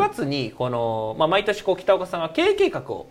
月にこの、まあ、毎年こう北岡さんが経営計画を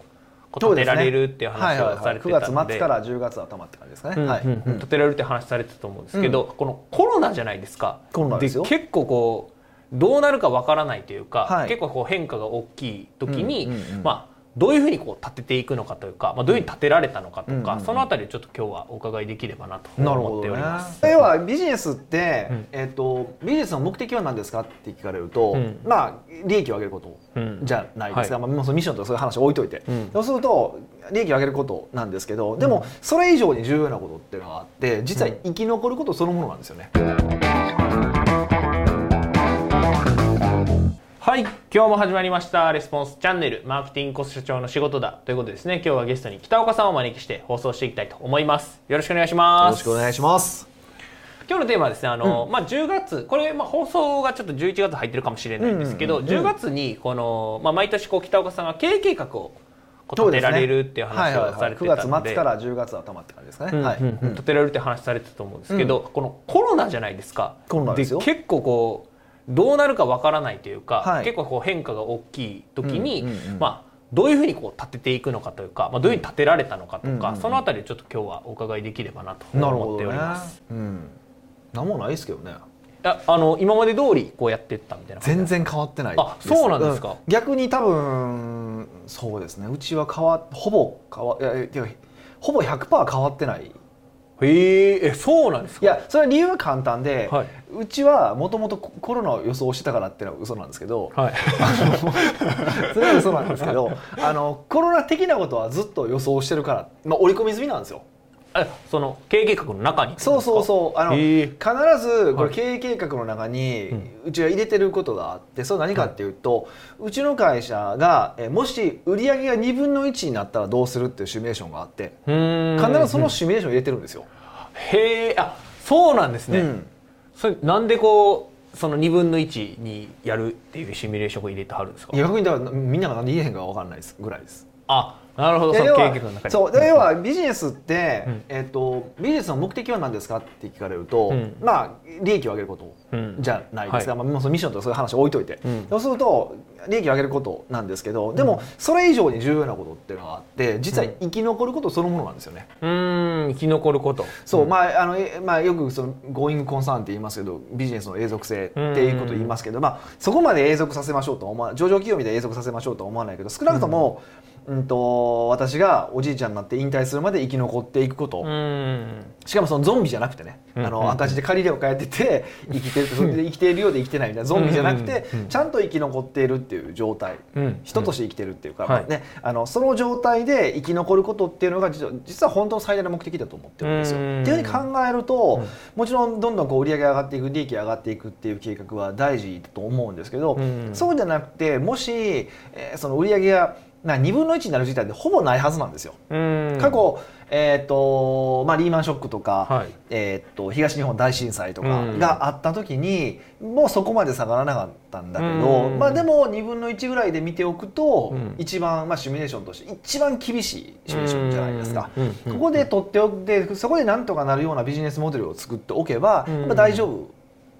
立てられるっていう話をされてたので、9月末から10月頭って感じですかね、はい立てられるって話されてたと思うんですけど、このコロナじゃないですか。コロナですよ結構こうどうなるかわからないというか、はい。結構こう変化が大きい時に、うんうんうん。まあどういうふうにこう立てていくのかというか、まあ、どういうふうに立てられたのかとか、うんそのあたりをちょっと今日はお伺いできればなと思っております。要はビジネスって、うんえっとビジネスの目的は何ですかって聞かれると、うん。まあ利益を上げることうん。じゃないですか、はい。まあ、もうそのミッションとかそういう話を置いといて、うん。そうすると利益を上げることなんですけどでもそれ以上に重要なことっていうのがあって実は生き残ることそのものなんですよね。はい今日も始まりました。レスポンスチャンネルマーケティングコス社長の仕事だ。ということでですね今日はゲストに北岡さんをお招きして放送していきたいと思います。よろしくお願いしよます。ろしくお願いします。今日のテーマはですねあの、まあ、10月これ、まあ、放送がちょっと11月入ってるかもしれないんですけど、うんうんうん10月にこの、まあ、毎年こう北岡さんが経営計画を立てられるっていう話をされて9たので月末から10月頭って感じですかね。うんはいうん。うん立てられるって話されてたと思うんですけど、このコロナじゃないですか。コロナですよ。結構こうどうなるかわからないというか、はい結構こう変化が大きい時に、まあどういうふうにこう立てていくのかというか、まあ、どういうふうに立てられたのかとか、そのあたりをちょっと今日はお伺いできればなと思っております。。うん。なんもないですけどね。いやあの今まで通りこうやってったみたいな全然変わってないあそうなんですか？う逆に多分そうですねうちは変わほぼ変わいやいやほぼ100%変わってないへええそうなんですか？いやそれは理由は簡単で、はい。うちはもともとコロナを予想してたからっていうのは嘘なんですけど、はい。それは嘘なんですけどあのコロナ的なことはずっと予想してるから、まあ、織り込み済みなんですよ。あその経営計画の中にそうそうそう。あの、必ずこはいれ経営計画の中にうちは入れてることがあってそれは何かっていうと、うちの会社がえもし売上が2分の1になったらどうするっていうシミュレーションがあって必ずそのシミュレーションを入れてるんですよ。へえ。あそうなんですね、うん。それなんでこうその2分の1にやるっていうシミュレーションを入れてはるんですか？逆にだからみんなが何で言えへんか分かんないです。ぐらいです。あなるほどその経営計画の中に。そうで要はビジネスって、うん。えっとビジネスの目的は何ですかって聞かれると、うん。まあ利益を上げることうん。じゃないですか、はい。まあ、もうそのミッションとかそういう話を置いといて、うん。そうすると利益を上げることなんですけどでもそれ以上に重要なことっていうのがあって実は生き残ることそのものなんですよね。うーん生き残ること。そう、まああのえまあ、よくその「ゴーイングコンサーン」って言いますけどビジネスの永続性っていうことを言いますけど、まあ、そこまで永続させましょうとは思わ上場企業みたいに永続させましょうとは思わないけど少なくとも、うん、と私がおじいちゃんになって引退するまで生き残っていくこと、しかもそのゾンビじゃなくてね、あうん。うんの赤字で借り入れを変えてて生きてるそれで生きているようで生きてないみたいなゾンビじゃなくてうん。うん。うん。ちゃんと生き残っているっていう状態。うん。人として生きてるっていうか、はい。ね、あのその状態で生き残ることっていうのが実は本当の最大の目的だと思ってるんですよ。うん。っていうふうに考えると、うん。もちろんどんどんこう売り上げ上がっていく利益上がっていくっていう計画は大事だと思うんですけど、うん。そうじゃなくてもし、えーその売り上げがな2分の1になる時点でほぼないはずなんですよ。過去、えーとまあ、リーマンショックとか、はい。えー、と東日本大震災とかうん。があった時に、もうそこまで下がらなかったんだけど、うん。まあ、でも2分の1ぐらいで見ておくと、うん。一番、まあ、シミュレーションとして一番厳しいシミュレーションじゃないですか。ここで取っておくでそこでなんとかなるようなビジネスモデルを作っておけば、うん。まあ、大丈夫、うん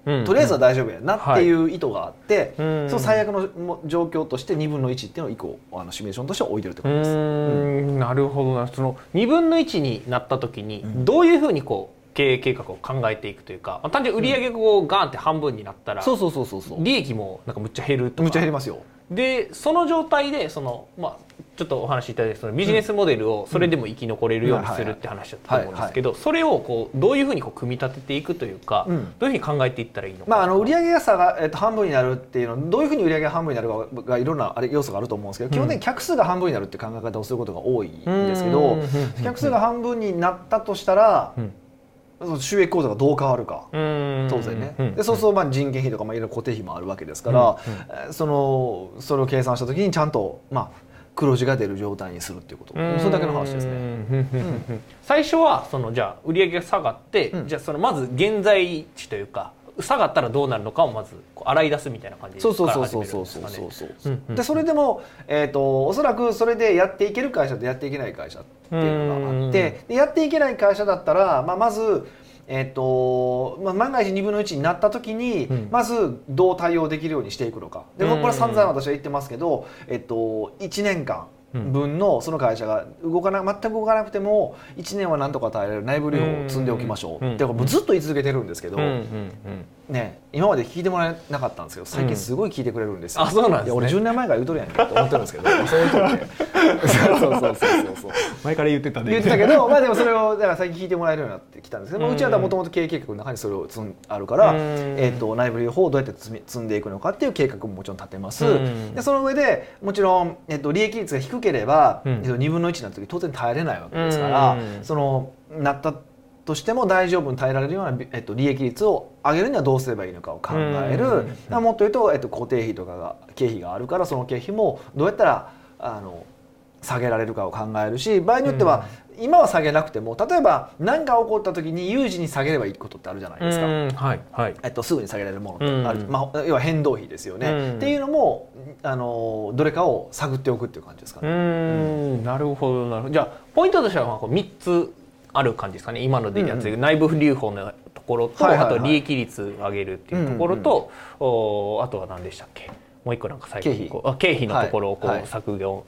とりあえずは大丈夫やなってい。う意図があって、うん。その最悪のも状況として2分の1っていうのを一個あのシミュレーションとして置いてるってうことです。ーん。なるほどな。その2分の1になった時にうん。どういうふうにこう経営計画を考えていくというか、まあ、単純に売り上げがこうガーンって半分になったら、そうそうそうそうそう。利益もなんかむっちゃ減るとか。むっちゃ減りますよ。でその状態でその、まあ、ちょっとお話しいただいたそのビジネスモデルをそれでも生き残れるようにするって話だったと思うんですけどそれをこうどういうふうにこう組み立てていくというか、うん。どういうふうに考えていったらいいのかまあ、あの売上が差が、えっと半分になるっていうのどういうふうに売上が半分になるかがいろんなあれ要素があると思うんですけど、基本的に客数が半分になるっていう考え方をすることが多いんですけどうん。客数が半分になったとしたら収益構造がどう変わるか。うん。当然ね、うん。でそうするとまあ人件費とかまあいろいろ固定費もあるわけですから、えーそのそれを計算した時にちゃんとまあ黒字が出る状態にするっていうこと、それだけの話ですね。ね。最初はそのじゃあ売り上げが下がって、うん。じゃあそのまず現在地というか下がったらどうなるのかをまず洗い出すみたいな感じそうそうそうそうそうるんですかね。そうそううんうんでそれでも、えー、とおそらくそれでやっていける会社とやっていけない会社っていうのがあってでやっていけない会社だったら、まあ、まず、えっとまあ、万が一2分の1になった時に、うんまずどう対応できるようにしていくのかでこれは散々私は言ってますけど、えっと、1年間分のその会社が動かな全く動かなくても1年はなんとか耐えられる内部留保を積んでおきましょう、うんってずっと言い続けてるんですけど、ね、今まで聞いてもらえなかったんですけど最近すごい聞いてくれるんですよ、うんあそうなんですね。俺10年前から言うとるやんけって思ってるんですけど。そうそうそうそうそう。そう前から言ってたね。言ってたけどまあでもそれをだから最近聞いてもらえるようになってきたんですけど、まあうちはもともと経営計画の中にそれを積んあるから、うん。えー、と内部留保をどうやって積み積んでいくのかっていう計画ももちろん立てます、うん。でその上でもちろん、えー、と利益率が低ければ、うん。えーと2分の1になった時当然耐えれないわけですから、うん。そのなったとしても大丈夫に耐えられるような、えっと、利益率を上げるにはどうすればいいのかを考える、もっと言うと、えっと、固定費とかが経費があるからその経費もどうやったらあの下げられるかを考えるし場合によっては、今は下げなくても例えば何か起こった時に有事に下げればいいことってあるじゃないですか。うん。はいはい。えっと、すぐに下げられるものってある、うんまあ、要は変動費ですよね、うん。っていうのもあのどれかを探っておくっていう感じですかうね。ん。なるほどなるほど。じゃあポイントとしてはまあこう3つある感じですかね。今のでやつで、内部留保のところと、はいはいはい。あと利益率上げるっていうところと、おあとは何でしたっけ？もう一個なんか最後にこうあ経費のところをこう、はいはい。削除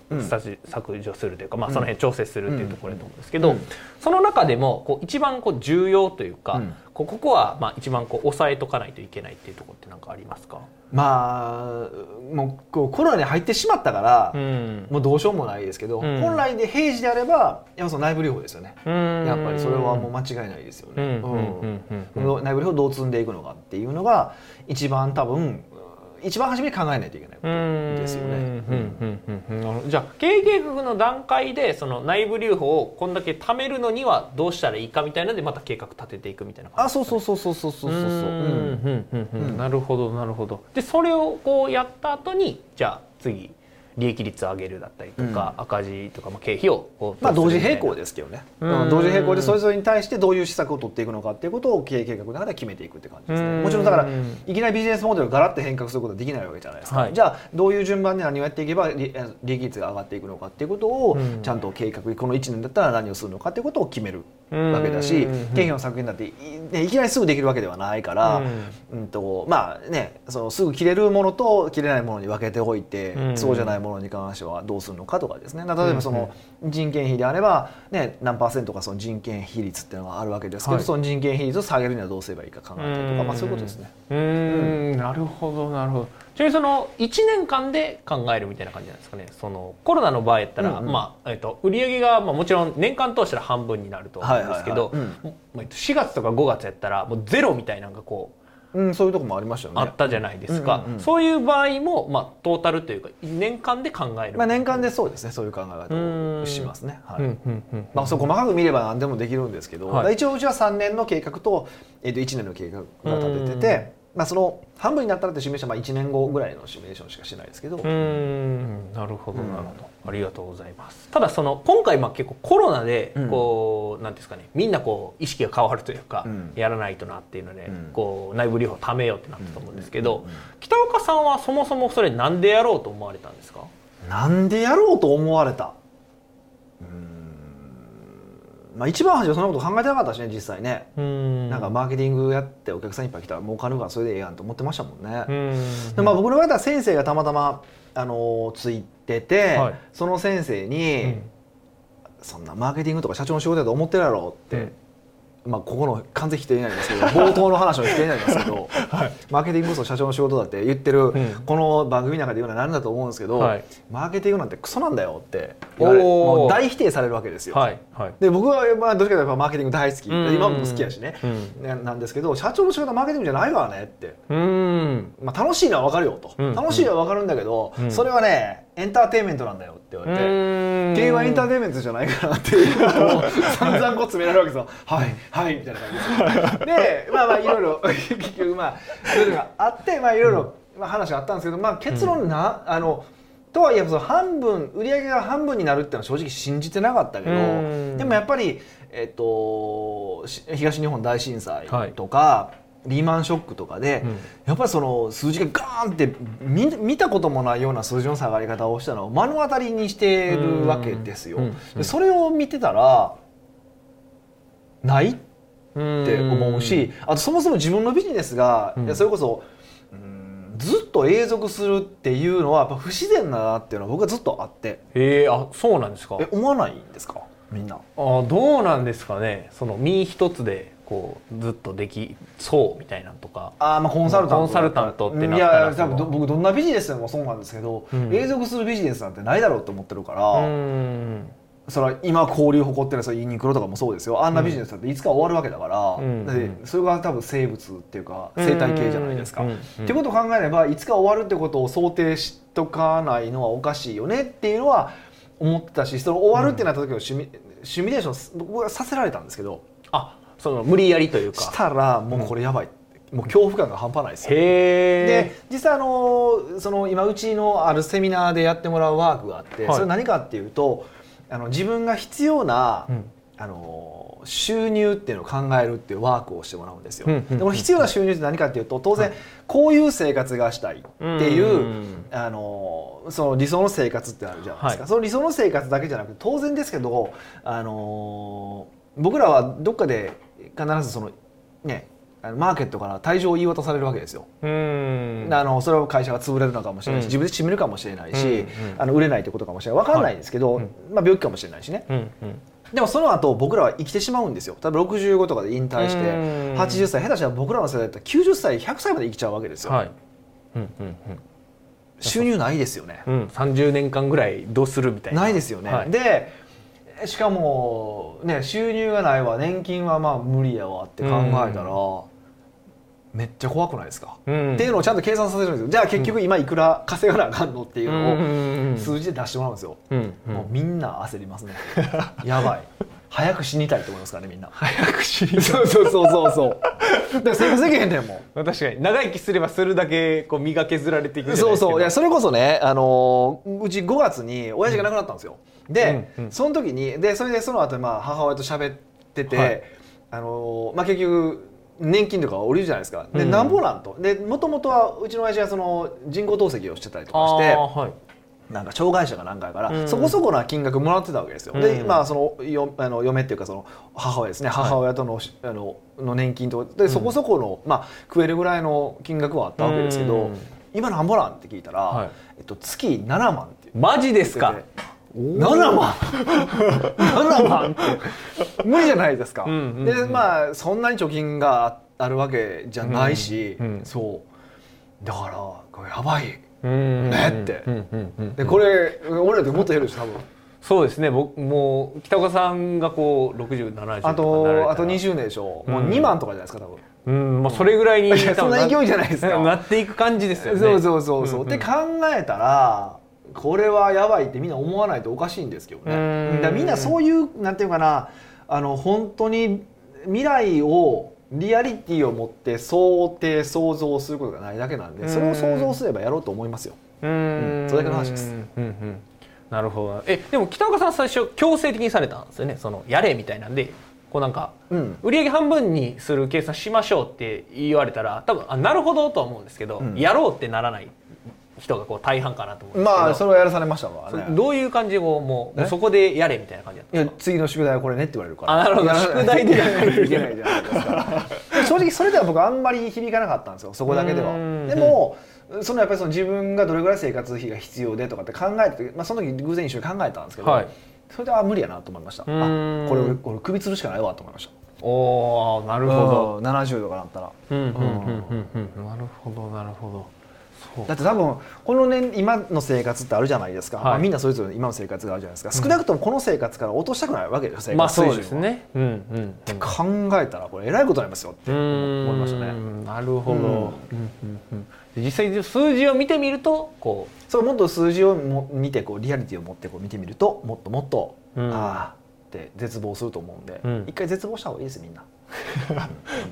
するというか、まあ、うんその辺調整するっていうところだと思うんですけど、うん。その中でもこう一番こう重要というか、うん。こうここはまあ一番こう抑えとかないといけないっていうところって何かありますか、まあもうこうコロナに入ってしまったから、うん。もうどうしようもないですけど、うん。本来で平時であればやっぱその内部留保ですよね、ややっぱりそれはもう間違いないですよね、内部留保をどう積んでいくのかっていうのが一番多分一番初めに考えないといけないことですよね。じゃあ経営計画の段階でその内部留保をこんだけ貯めるのにはどうしたらいいかみたいなのでまた計画立てていくみたいな感あじそうそうそうそうそうそうそうそう。うん。うなるほどなるほど。でそれをこうやった後にじゃあ次利益率上げるだったりとか、赤字とか、まあ、経費をまあ同時並行でですけどね、同時並行でそれぞれに対してどういう施策を取っていくのかっていうことを経営計画の中で決めていくって感じですうん。ねもちろんだからいきなりビジネスモデルをガラッと変革することはできないわけじゃないですか、はい。じゃあどういう順番で何をやっていけば利利益率が上がっていくのかっていうことをうん。ちゃんと計画この1年だったら何をするのかっていうことを決める。うんわけだしうん経費の削減だってい,、ね、いきなりすぐできるわけではないから、うん。うんとまあねそのすぐ切れるものと切れないものに分けておいて、うん。そうじゃないものに関してはどうするのかとかですね。例えばその人件費であれば、ね、何パーセントかその人件比率っていうのがあるわけですけど、はい。その人件比率を下げるにはどうすればいいか考えたりとか、まあ、そういうことですね。うーん。なるほどなるほどちなみにその1年間で考えるみたいな感じなんですかね。そのコロナの場合やったら、うんうん。まあえっと売上がまあもちろん年間通したら半分になると思うんですけどはいはいはい。もうえっと4月とか5月やったらもうゼロみたいなのがこううん、そういうとこもありましたよね。あったじゃないですか、うんうんうんそういう場合も、まあ、トータルというか年間で考える、まあ、年間でそうですねそういう考え方うん。をしますね。はい。うんうんうん。まあ、そう細かく見れば何でもできるんですけど、はい。一応うちは3年の計画と,、えー、と1年の計画が立ててて、まあ、その半分になったらってシミュレーションは1年後ぐらいのシミュレーションしかしないですけど、うーんなるほどなるほど、ありがとうございます。ただその今回まあ結構コロナでうん。こう、なんていうんですかねみんなこう意識が変わるというか、うん。やらないとなっていうので、うん。こう内部留保貯めようってなったと思うんですけど、うんうんうん。北岡さんはそもそもそれなんでやろうと思われたんですか？なんでやろうと思われた？まあ一番初めはそんなこと考えてなかったしね実際ね、うん。なんかマーケティングやってお客さんいっぱい来たら儲かるからそれでええやんと思ってましたもんね、うん。でまあ、僕の場合は先生がたまたま、あのーついてて、はい。その先生に、うん。そんなマーケティングとか社長の仕事だと思ってるやろって、うんまあ、ここの完全否定になりますけど冒頭の話の否定になりますけど、マーケティングこそ社長の仕事だって言ってる、ん。この番組の中で言うのは何だと思うんですけど、はい。マーケティングなんてクソなんだよって言われもう大否定されるわけですよ。はい。はいで僕はまあどっちかというとマーケティング大好き、うん。今も好きやしね、うん。ねなんですけど社長の仕事はマーケティングじゃないからねって。うん。まあ、楽しいのは分かるよと、うん。楽しいのは分かるんだけど、うん。それはねエンターテインメントなんだよって言われて、うん。経営はエンターテインメントじゃないからっていうのを 散々こう詰められるわけですよ。はいはいみたいな感じです。でまあまあいろいろ 結局まあそういうのがあってまあいろいろまあ話があったんですけどまあ結論な、あのとはいえその半分売り上げが半分になるっていうのは正直信じてなかったけどうん。でもやっぱりえっとし東日本大震災とか、リーマンショックとかで、うん。やっぱりその数字がガーンって見見たこともないような数字の下がり方をしたのを目の当たりにしてるわけですよ。それを見てたらないっって思うしあとそもそも自分のビジネスが、いやそれこそうんずっと永続するっていうのはやっぱ不自然だなっていうのは僕はずっとあって。えー、あそうなんですか？え思わないんですか？みんな。あどうなんですかね？その身一つでこうずっとできそうみたいなとか。あーまあコンサルタントコンサルタントってなっいたら。や多分ど僕どんなビジネスでもそうなんですけど、うん。永続するビジネスなんてないだろうと思ってるから、うーんそれは今交流誇ってるそのユニクロとかもそうですよ。あんなビジネスだっていつか終わるわけだから、うん。だってそれが多分生物っていうか生態系じゃないですか。うん。っていうことを考えればいつか終わるってことを想定しとかないのはおかしいよねっていうのは思ってたしその終わるってなった時のシミ,、シミュレーション僕はさせられたんですけど。あその無理やりというか。したらもうこれやばい、もう恐怖感が半端ないですで実際あのその今うちのあるセミナーでやってもらうワークがあって、はい。それ何かっていうとあの自分が必要な、うん。あの収入っていうのを考えるっていうワークをしてもらうんですよ。でこの必要な収入って何かっていうと当然こういう生活がしたいっていう、うん。あのその理想の生活ってあるじゃないですか、はい。その理想の生活だけじゃなくて当然ですけど、あの僕らはどっかで必ずそのねマーケットから退場を言い渡されるわけですよ。あのそれは会社が潰れるのかもしれないし、うん。自分で閉めるかもしれないし、うんうんあの売れないってことかもしれない。分かんないんですけど、はい。まあ、病気かもしれないしね。うんうん。でもその後僕らは生きてしまうんですよ。多分65とかで引退してうん。80歳下手したら僕らの世代だったら90歳100歳まで生きちゃうわけですよ、はい。うんうん収入ないですよね、うん。うん30年間ぐらいどうするみたいな。ないですよね、はい。でしかもね収入がないわ。年金はまあ無理やわって考えたら、めっちゃ怖くないですか、うん。っていうのをちゃんと計算させるんですよ。じゃあ結局今いくら稼がなあかんのっていうのを、数字で出してもらうんですよ、うんうん。もうみんな焦りますね。やばい。早く死にたいと思いますからねみんな。早く死にそうそうそうそうそう。だから生活できへんねんも。ん確かに。長生きすればするだけこう身が削られていくそうそう。いやそれこそね、あのーうち5月に親父が亡くなったんですよ、で、うんうん。その時にでそれでその後まあ母親と喋ってて、はい。あのーまあ、結局年金とか降りるじゃないですか。で、うん。なんぼなんと。でもともとはうちの親父はその人工透析をしてたりとかあしてーはい。なんか障害者が何回から、うん。そこそこな金額もらってたわけですよ、でうんまあそのよあの嫁っていうかその母親ですね。母親との,、あのの年金とでそこそこの、まあ、食えるぐらいの金額はあったわけですけど、うん。今なんぼなんって聞いたら、はい。えっと、月7万って言マジですか？7万。7万って。無理じゃないですか、うんうんうんでまあそんなに貯金があるわけじゃないし、うんうんそう。だからこれやばい。うんねって。うんうんうんでこれ俺らでもっと減るでしょ多分。そうですね。僕もう北岡さんがこう6070とあとあと20年でしょ、もううん。2万とかじゃないですか多分。うんまあそれぐらいに そんな勢いじゃないですか。なっていく感じですよね。そうそうそうそう、んんって考えたらこれはやばいってみんな思わないとおかしいんですけどね。うん。だみんなそういうなんていうかなあの本当に未来をリアリティを持って想定想像することがないだけなんでそれを想像すればやろうと思いますよ。ううんんそれだけの話です。うんうんなるほど。えでも北岡さん最初強制的にされたんですよね。そのやれみたいなんでこうなんかうん。売上半分にする計算しましょうって言われたら多分あなるほどとは思うんですけど、うん。やろうってならない人がこう大半かなと思うんですけど、まあそれはやらされましたからねどういう感じでこうもうそこでやれみたいな感じだったいや次の宿題はこれねって言われるから。あなるほど。宿題でやらないといけないじゃないですか。で 正直それでは僕あんまり響かなかったんですよそこだけでは。うん。でもそのやっぱりその自分がどれぐらい生活費が必要でとかって考えてて、まあ、その時偶然一緒に考えたんですけど、はい。それであ無理やなと思いました。あうん。これ俺俺首吊るしかないわと思いました。おおなるほど、うん70とかなったら。うんうんうんうん。うん。なるほどなるほどだって多分この年今の生活ってあるじゃないですか、はい。まあ、みんなそれぞれ今の生活があるじゃないですか、少なくともこの生活から落としたくないわけですよ生まあそうですね。うんうんうん。考えたらこれえらいことになりますよってう思いましたね。んなるほど、うん。うんうん実際数字を見てみるとこそうもっと数字をも見てこうリアリティを持ってこう見てみるともっともっと、うん。ああって絶望すると思うんで、うん。一回絶望した方がいいですみんな。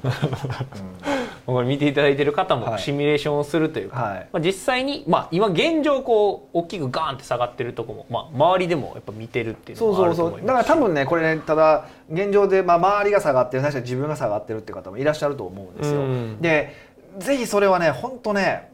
うこれ見ていただいてる方もはい。シミュレーションをするというか、はい。まあ、実際に、まあ、今現状こう大きくガーンって下がってるとこも、まあ、周りでもやっぱ見てるっていうのもあそうそうそると思いうますだから多分ねこれねただ現状でまあ周りが下がってる確かに自分が下がってるって方もいらっしゃると思うんですよ。うん。でぜひそれはね本当ね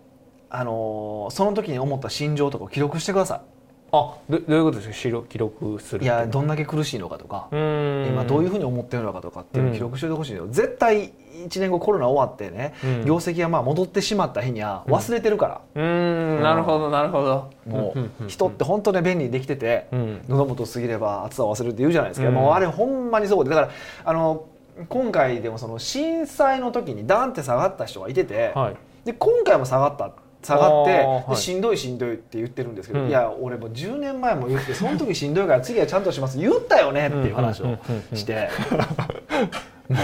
あのーその時に思った心情とかを記録してください。あどどういうことですか？記録するいやどんだけ苦しいのかとか。うん。今どういうふうに思ってるのかとかっていうのを記録しておいてほしいの。よ絶対1年後コロナ終わってね、うん。業績がまあ戻ってしまった日には忘れてるから、うーん。なるほどなるほど。もんんう人って本当ね便利にできてて、うん。喉元過ぎれば暑さを忘れるって言うじゃないですか、うん。もうあれほんまにそうでだからあの今回でもその震災の時にダンって下がった人がいてて、はい。で今回も下がった下がって、はい。でしんどいしんどいって言ってるんですけど、うん。いや俺もう10年前も言ってその時しんどいから 次はちゃんとします。言ったよねっていう話をして。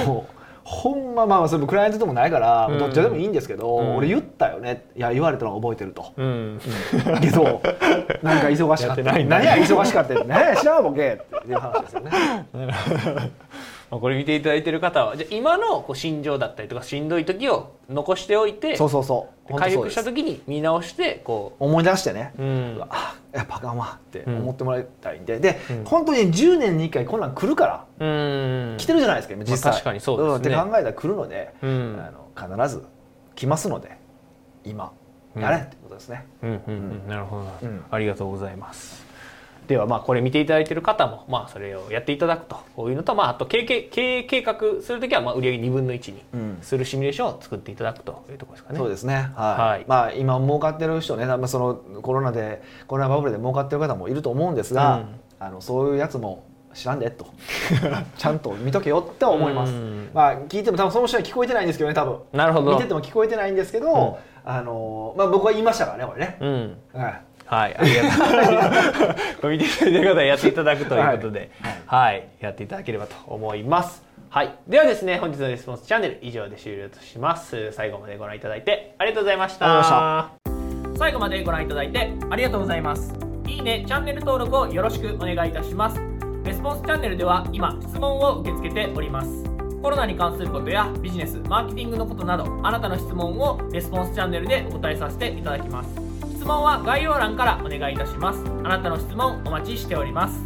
もうほんままあそれもクライアントでもないからうん。どっちでもいいんですけど、うん。俺言ったよね。いや言われたのは覚えてると。うん。けどなんか忙しかった。何や忙しかったって。何や知らんボケっていう話ですよね。まあこれ見ていただいてる方はじゃあ今のこう心情だったりとかしんどい時を残しておいてそうそうそう。回復した時に見直してこ思い出してね、う、うんあやっぱあかんわって思ってもらいたいんで、で、うん。本当に10年に1回こんなん来るからうん。来てるじゃないですか今実際、まあ確かにそうですね。んって考えたら来るので、うん。あの必ず来ますので今。やれってことですね、うんうんうん。なるほど。な、うん。ありがとうございますではまあこれ見ていただいている方もまあそれをやっていただくと。こういうのとまああと経営経営計画するときはまあ売上2分の1にうん。するシミュレーションを作っていただくというところですかね。そうですね。はい、はい。まあ今儲かってる人ね多分そのコロナでコロナバブルで儲かってる方もいると思うんですが、うん。あのそういうやつも知らんでと。ちゃんと見とけよって思います、うん。まあ聞いても多分その人は聞こえてないんですけどね多分。なるほど。見てても聞こえてないんですけど、あのまあ僕は言いましたからねこれね、うん。はいはい、ありがとうございます。これ見ていただいてる方はやっていただくということで、はい、やっていただければと思います。はい、ではですね、本日のレスポンスチャンネル以上で終了とします。最後までご覧いただいてありがとうございました。あ最後までご覧いただいてありがとうございます。いいね、チャンネル登録をよろしくお願いいたします。レスポンスチャンネルでは今質問を受け付けております。コロナに関することやビジネス、マーケティングのことなど、あなたの質問をレスポンスチャンネルでお答えさせていただきます。質問は概要欄からお願いいたします。あなたの質問お待ちしております。